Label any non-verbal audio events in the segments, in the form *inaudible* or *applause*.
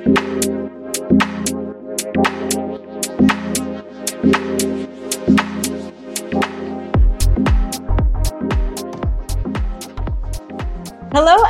Hello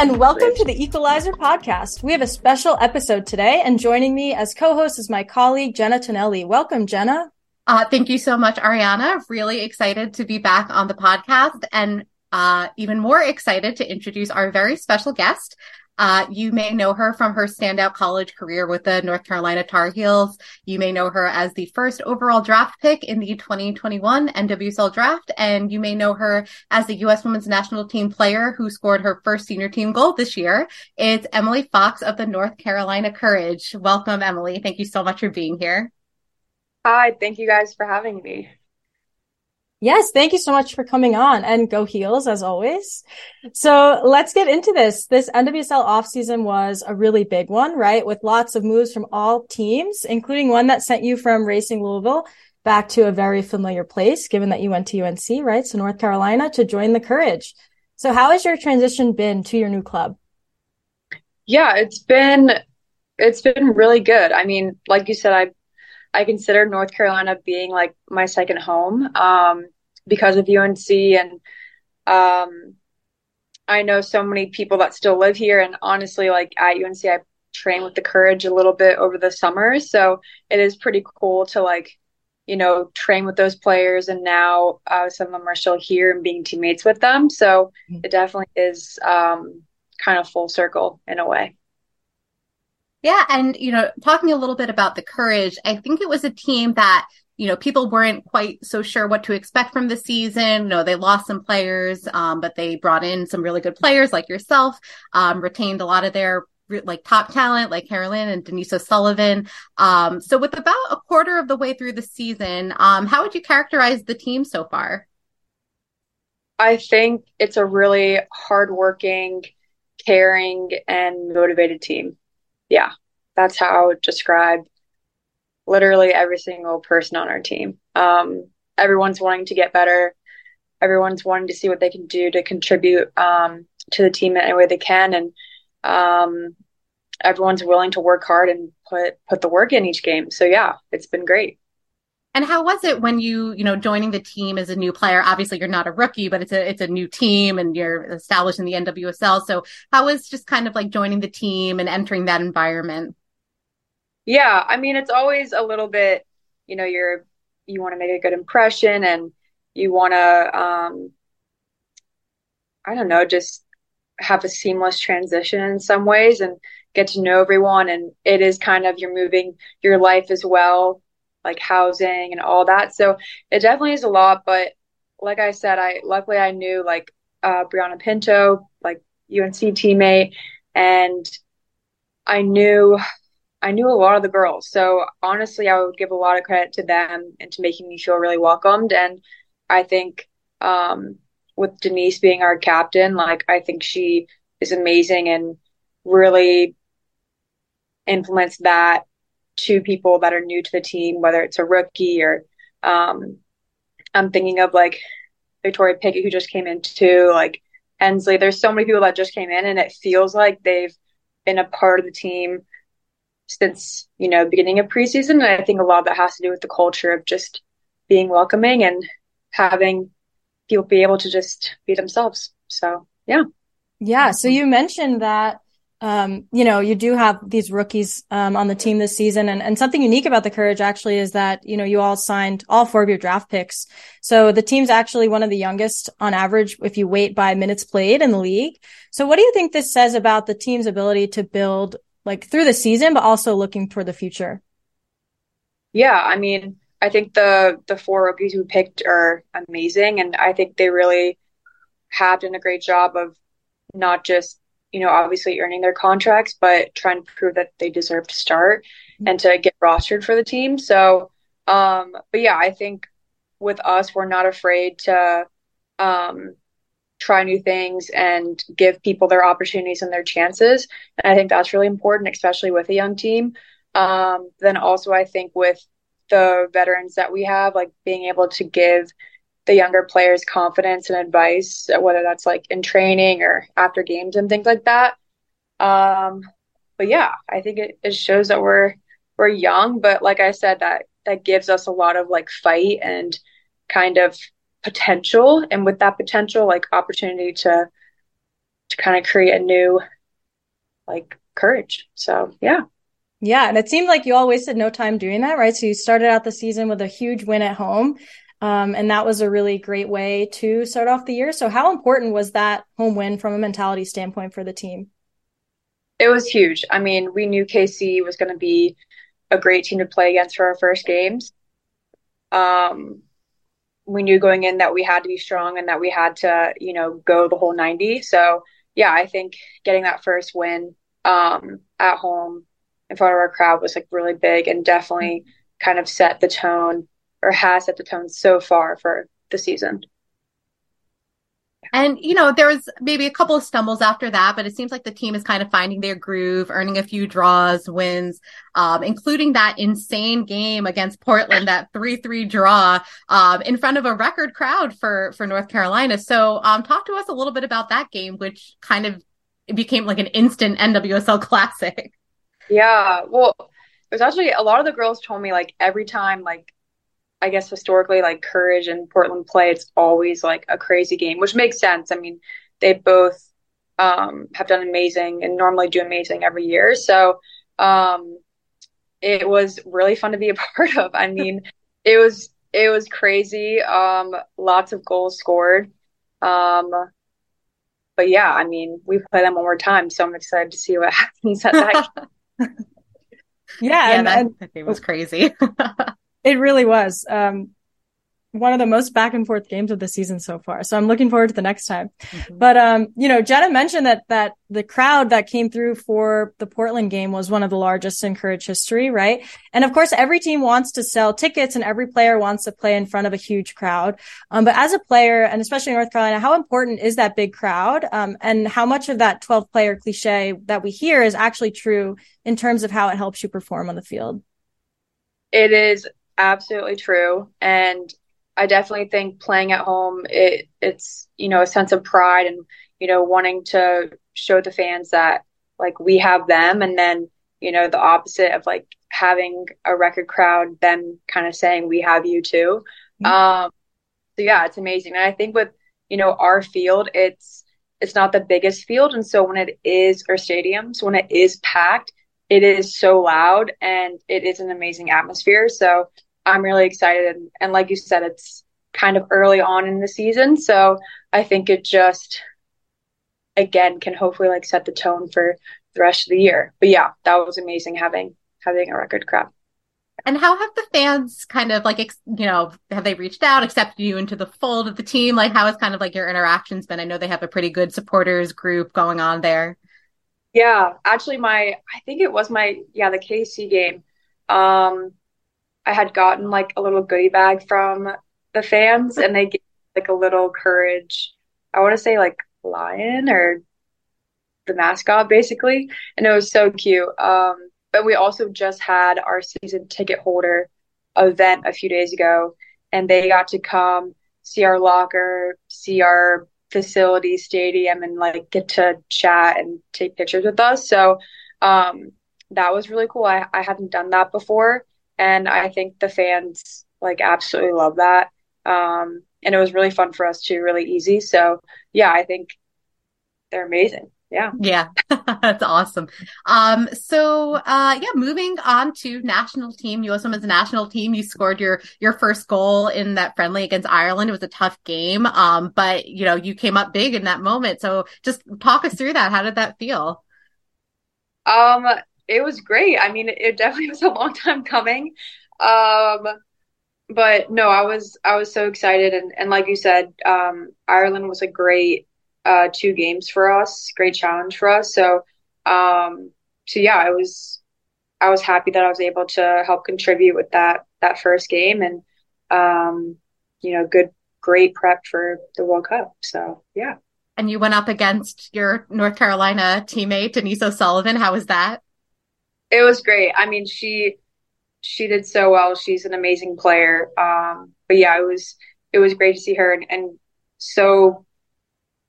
and welcome to the Equalizer podcast. We have a special episode today, and joining me as co host is my colleague, Jenna Tonelli. Welcome, Jenna. Uh, thank you so much, Arianna. Really excited to be back on the podcast and uh, even more excited to introduce our very special guest. Uh, you may know her from her standout college career with the North Carolina Tar Heels. You may know her as the first overall draft pick in the 2021 NWSL draft, and you may know her as the U.S. Women's National Team player who scored her first senior team goal this year. It's Emily Fox of the North Carolina Courage. Welcome, Emily. Thank you so much for being here. Hi, thank you guys for having me. Yes, thank you so much for coming on and go heels as always. So let's get into this. This NWSL offseason was a really big one, right? With lots of moves from all teams, including one that sent you from Racing Louisville back to a very familiar place, given that you went to UNC, right? So North Carolina to join the Courage. So how has your transition been to your new club? Yeah, it's been it's been really good. I mean, like you said, I I consider North Carolina being like my second home um, because of UNC, and um, I know so many people that still live here. And honestly, like at UNC, I train with the Courage a little bit over the summer, so it is pretty cool to like you know train with those players. And now uh, some of them are still here and being teammates with them, so mm-hmm. it definitely is um, kind of full circle in a way. Yeah. And, you know, talking a little bit about the courage, I think it was a team that, you know, people weren't quite so sure what to expect from the season. You know, they lost some players, um, but they brought in some really good players like yourself, um, retained a lot of their like top talent like Kerolin and Denise O'Sullivan. Um, so with about a quarter of the way through the season, um, how would you characterize the team so far? I think it's a really hardworking, caring, and motivated team yeah, that's how I would describe literally every single person on our team. Um, everyone's wanting to get better. Everyone's wanting to see what they can do to contribute um, to the team in any way they can, and um, everyone's willing to work hard and put put the work in each game. So yeah, it's been great. And how was it when you, you know, joining the team as a new player? Obviously, you're not a rookie, but it's a it's a new team, and you're established in the NWSL. So, how was just kind of like joining the team and entering that environment? Yeah, I mean, it's always a little bit, you know, you're you want to make a good impression, and you want to, um, I don't know, just have a seamless transition in some ways, and get to know everyone. And it is kind of you're moving your life as well like housing and all that. So it definitely is a lot. But like I said, I luckily I knew like uh, Brianna Pinto, like UNC teammate, and I knew I knew a lot of the girls. So honestly, I would give a lot of credit to them and to making me feel really welcomed. And I think um, with Denise being our captain, like I think she is amazing and really implements that to people that are new to the team, whether it's a rookie or um, I'm thinking of like Victoria Pickett who just came in too, like Hensley. There's so many people that just came in, and it feels like they've been a part of the team since you know beginning of preseason. And I think a lot of that has to do with the culture of just being welcoming and having people be able to just be themselves. So yeah. Yeah. So you mentioned that um, you know, you do have these rookies um, on the team this season, and, and something unique about the Courage actually is that you know you all signed all four of your draft picks. So the team's actually one of the youngest on average if you weight by minutes played in the league. So what do you think this says about the team's ability to build like through the season, but also looking toward the future? Yeah, I mean, I think the the four rookies we picked are amazing, and I think they really have done a great job of not just you know, obviously earning their contracts, but trying to prove that they deserve to start mm-hmm. and to get rostered for the team. So, um, but yeah, I think with us, we're not afraid to um, try new things and give people their opportunities and their chances. And I think that's really important, especially with a young team. Um, then also, I think with the veterans that we have, like being able to give the younger players confidence and advice, whether that's like in training or after games and things like that. Um, but yeah, I think it, it shows that we're we're young, but like I said, that that gives us a lot of like fight and kind of potential, and with that potential, like opportunity to to kind of create a new like courage. So yeah. Yeah, and it seemed like you all wasted no time doing that, right? So you started out the season with a huge win at home. Um, and that was a really great way to start off the year. So how important was that home win from a mentality standpoint for the team? It was huge. I mean, we knew KC was going to be a great team to play against for our first games. Um, we knew going in that we had to be strong and that we had to, you know, go the whole 90. So, yeah, I think getting that first win um, at home in front of our crowd was like really big and definitely kind of set the tone or has set the tone so far for the season. And, you know, there was maybe a couple of stumbles after that, but it seems like the team is kind of finding their groove, earning a few draws, wins, um, including that insane game against Portland, that 3-3 draw, um, in front of a record crowd for, for North Carolina. So, um, talk to us a little bit about that game, which kind of became like an instant NWSL classic. Yeah. Well, it was actually a lot of the girls told me like every time like I guess historically, like Courage and Portland play, it's always like a crazy game, which makes sense. I mean, they both um, have done amazing and normally do amazing every year. So um, it was really fun to be a *laughs* part of. I mean, it was it was crazy. Um, lots of goals scored. Um, but yeah, I mean, we play them one more time, so I'm excited to see what *laughs* happens at that. *laughs* yeah, yeah, and, that, that game was crazy. It really was. Um, one of the most back and forth games of the season so far. So I'm looking forward to the next time. Mm-hmm. But, um, you know, Jenna mentioned that, that the crowd that came through for the Portland game was one of the largest in Courage history, right? And of course, every team wants to sell tickets and every player wants to play in front of a huge crowd. Um, but as a player, and especially in North Carolina, how important is that big crowd? Um, and how much of that 12 player cliche that we hear is actually true in terms of how it helps you perform on the field? It is absolutely true. And I definitely think playing at home, it it's you know a sense of pride and you know wanting to show the fans that like we have them, and then you know the opposite of like having a record crowd, them kind of saying we have you too. Mm-hmm. Um, so yeah, it's amazing, and I think with you know our field, it's it's not the biggest field, and so when it is our stadiums, when it is packed, it is so loud and it is an amazing atmosphere. So I'm really excited. And, and like you said, it's kind of early on in the season. So I think it just, again, can hopefully like set the tone for the rest of the year. But yeah, that was amazing having, having a record crowd. And how have the fans kind of like, you know, have they reached out, accepted you into the fold of the team? Like, how has kind of like your interactions been? I know they have a pretty good supporters group going on there. Yeah, actually, my, I think it was my, yeah, the KC game. Um, I had gotten like a little goodie bag from the fans and they gave like a little courage. I want to say like lion or the mascot basically. And it was so cute. Um, but we also just had our season ticket holder event a few days ago and they got to come see our locker, see our facility stadium and like get to chat and take pictures with us. So, um, that was really cool. I, I hadn't done that before and I think the fans like absolutely love that. Um, and it was really fun for us too, really easy. So yeah, I think they're amazing. Yeah. Yeah. *laughs* That's awesome. Um, so, uh, yeah, moving on to national team, as a national team, you scored your, your first goal in that friendly against Ireland. It was a tough game. Um, but you know, you came up big in that moment. So just talk us through that. How did that feel? Um, it was great. I mean, it definitely *laughs* was a long time coming. Um, but no, I was I was so excited, and and like you said, um, Ireland was a great uh, two games for us, great challenge for us. So, um, so yeah, I was I was happy that I was able to help contribute with that that first game, and um, you know, good great prep for the World Cup. So yeah. And you went up against your North Carolina teammate Denise O'Sullivan. How was that? It was great. I mean, she she did so well. She's an amazing player. Um, but yeah, it was it was great to see her and, and so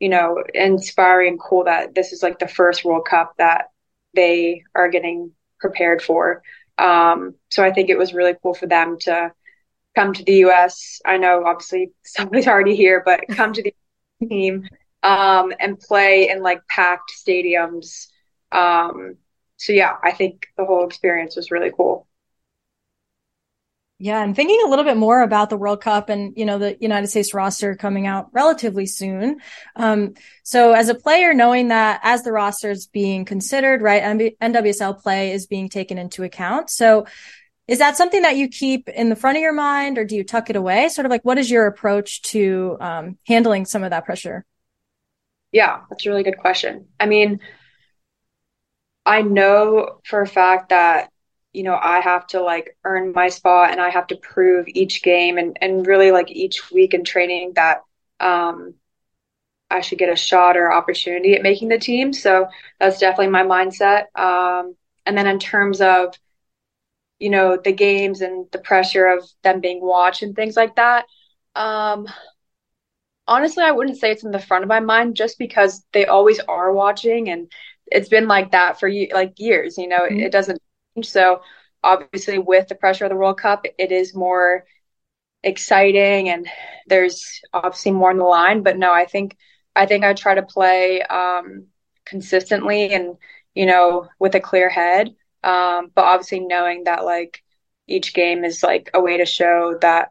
you know inspiring, cool that this is like the first World Cup that they are getting prepared for. Um, so I think it was really cool for them to come to the US. I know obviously somebody's already here, but come to the *laughs* team um, and play in like packed stadiums. Um, so yeah, I think the whole experience was really cool. Yeah, and thinking a little bit more about the World Cup and you know the United States roster coming out relatively soon. Um, so as a player, knowing that as the roster is being considered, right, NWSL play is being taken into account. So is that something that you keep in the front of your mind, or do you tuck it away? Sort of like, what is your approach to um, handling some of that pressure? Yeah, that's a really good question. I mean, I know for a fact that you know, I have to like earn my spot and I have to prove each game and, and really like each week in training that um, I should get a shot or opportunity at making the team. So that's definitely my mindset. Um, and then in terms of, you know, the games and the pressure of them being watched and things like that, um, honestly, I wouldn't say it's in the front of my mind just because they always are watching and it's been like that for you, like years, you know, mm-hmm. it doesn't change. so obviously with the pressure of the World Cup, it is more exciting and there's obviously more on the line. But no, I think I think I try to play um, consistently and you know with a clear head. Um, but obviously knowing that like each game is like a way to show that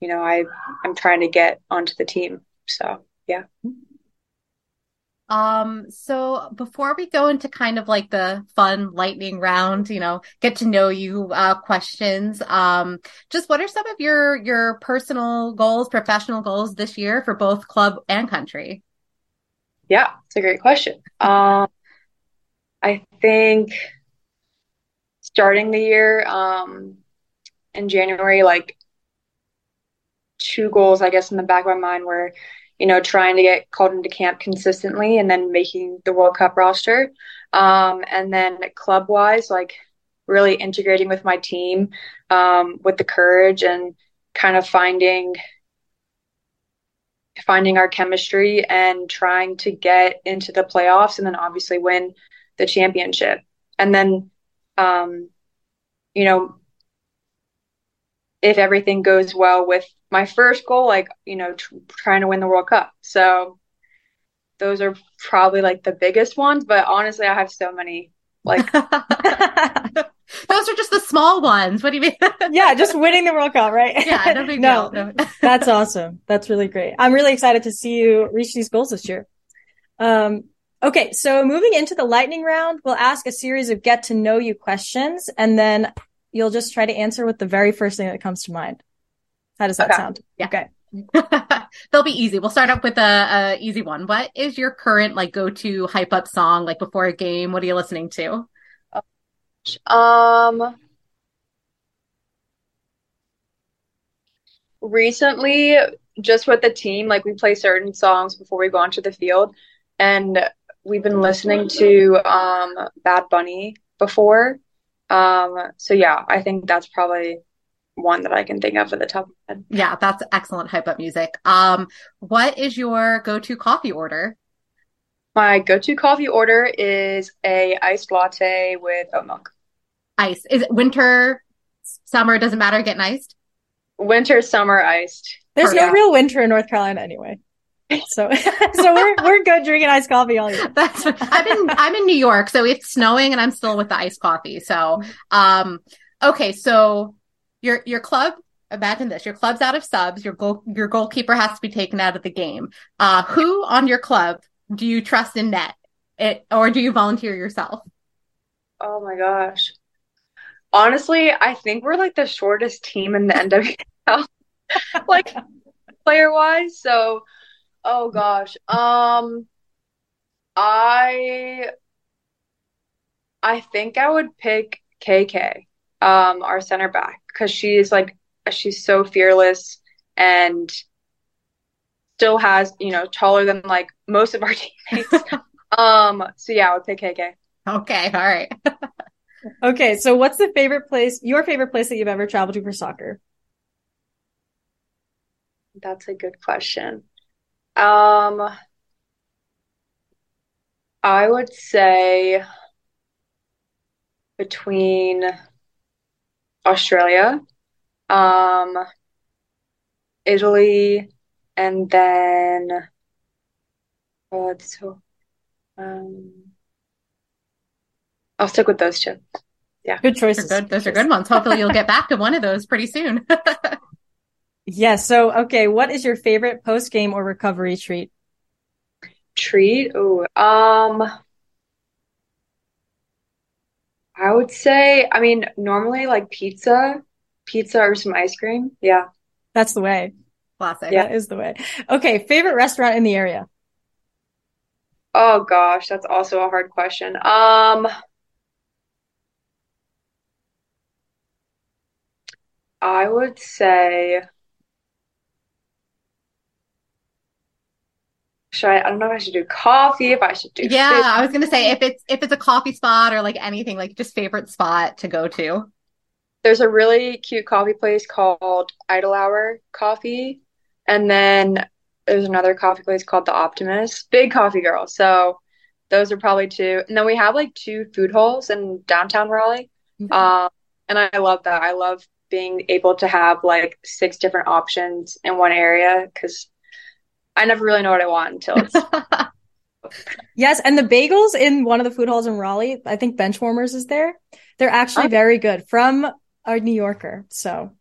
you know I I'm trying to get onto the team. So yeah. Um, so before we go into kind of like the fun lightning round, you know, get to know you uh, questions, um, just what are some of your your personal goals, professional goals this year for both club and country? Yeah, it's a great question. Um, I think starting the year um, in January, like two goals, I guess, in the back of my mind were you know, trying to get called into camp consistently and then making the World Cup roster. Um, and then club wise, like really integrating with my team um, with the courage and kind of finding finding our chemistry and trying to get into the playoffs and then obviously win the championship. And then, um, you know, if everything goes well with my first goal, like, you know, tr- trying to win the World Cup. So those are probably like the biggest ones, but honestly, I have so many. Like, *laughs* *laughs* those are just the small ones. What do you mean? *laughs* yeah, just winning the World Cup, right? Yeah, no big no, deal. that's awesome. That's really great. I'm really excited to see you reach these goals this year. Um, okay, so moving into the lightning round, we'll ask a series of get to know you questions, and then you'll just try to answer with the very first thing that comes to mind. How does that okay. sound? Yeah. Okay. *laughs* They'll be easy. We'll start up with a, a, easy one. What is your current like go to hype up song like before a game? What are you listening to? Um recently just with the team like we play certain songs before we go onto the field and we've been listening to um Bad Bunny before um, so yeah, I think that's probably one that I can think of at the top of my head. Yeah, that's excellent hype up music. Um, what is your go-to coffee order? My go-to coffee order is a iced latte with oat milk. Ice. Is it winter, summer, doesn't matter, getting iced? Winter, summer, iced. There's no real winter in North Carolina anyway. So, *laughs* so we're we're good drinking iced coffee all year. That's I'm in I'm in New York, so it's snowing, and I'm still with the iced coffee. So, um, okay, so your your club. Imagine this: your club's out of subs. Your goal your goalkeeper has to be taken out of the game. Uh, who on your club do you trust in net, it, or do you volunteer yourself? Oh my gosh! Honestly, I think we're like the shortest team in the NWL, *laughs* like player wise. So Oh gosh. Um I I think I would pick KK, um, our center back, because she's like she's so fearless and still has, you know, taller than like most of our *laughs* teammates. um, so yeah, I would pick KK. Okay, all right. *laughs* okay, so what's the favorite place, your favorite place that you've ever traveled to for soccer? That's a good question. Um, I would say between Australia, um, Italy, and then uh, so um, I'll stick with those two. Yeah, good choices. Those are good, those are good ones. Hopefully, you'll get back to one of those pretty soon. *laughs* yes. Yeah, so, okay, what is your favorite post game or recovery treat? Treat? Oh, um. I would say, I mean, normally like pizza, pizza or some ice cream. Yeah. That's the way. Classic. Yeah, is the way. Okay. Favorite restaurant in the area? Oh gosh, that's also a hard question. Um, I would say, should I, I don't know if I should do coffee, if I should do Yeah, food. I was gonna say if it's if it's a coffee spot or like anything, like just favorite spot to go to. There's a really cute coffee place called Idle Hour Coffee. And then there's another coffee place called The Optimist. Big coffee girl. So those are probably two. And then we have like two food halls in downtown Raleigh. Mhm. Um, and I love that. I love being able to have like six different options in one area because I never really know what I want until it's *laughs* Yes, and the bagels in one of the food halls in Raleigh, I think Benchwarmers is there. They're actually Oh. very good from a New Yorker. So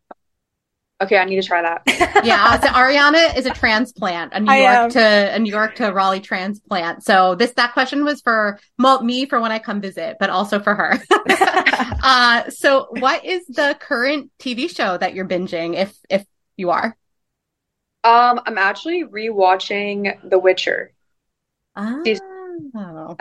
okay. I need to try that. *laughs* yeah, so Arianna is a transplant, a New I York am. to a New York to Raleigh transplant. So this that question was for well, me for when I come visit, but also for her. *laughs* uh, so what is the current TV show that you're binging, if if you are? Um, I'm actually rewatching The Witcher, Oh.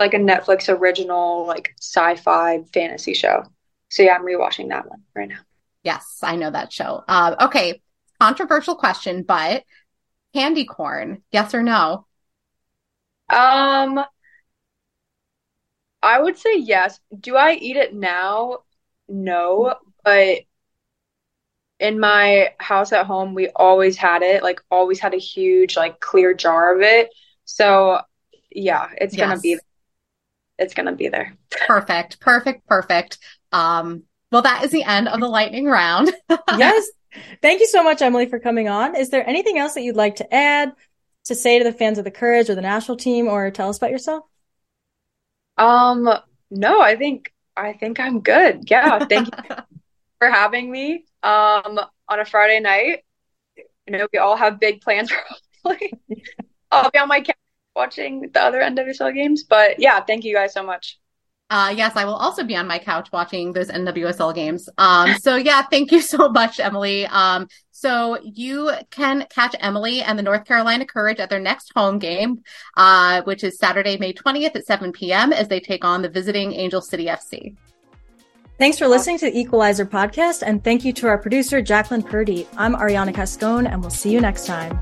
like a Netflix original, like sci-fi fantasy show. So yeah, I'm rewatching that one right now. Yes, I know that show. Uh, okay, controversial question, but candy corn, yes or no? Um, I would say yes. Do I eat it now? No, but in my house at home, we always had it, like always had a huge, like clear jar of it. So yeah, it's gonna be it's gonna be there. Perfect, perfect, perfect. Um, well, that is the end of the lightning round. *laughs* yes. Thank you so much, Emily, for coming on. Is there anything else that you'd like to add to say to the fans of the Courage or the national team or tell us about yourself? Um, no, I think I think I'm good. Yeah, thank you *laughs* for having me. Um, on a Friday night. You know, we all have big plans *laughs* probably. I'll be on my couch watching the other NWSL games, but yeah, thank you guys so much. Uh, yes, I will also be on my couch watching those NWSL games. Um, so yeah, thank you so much, Emily. Um, so you can catch Emily and the North Carolina Courage at their next home game, uh, which is Saturday, May 20th at 7 p.m. as they take on the visiting Angel City FC. Thanks for listening to the Equalizer podcast, and thank you to our producer, Jacqueline Purdy. I'm Arianna Cascone, and we'll see you next time.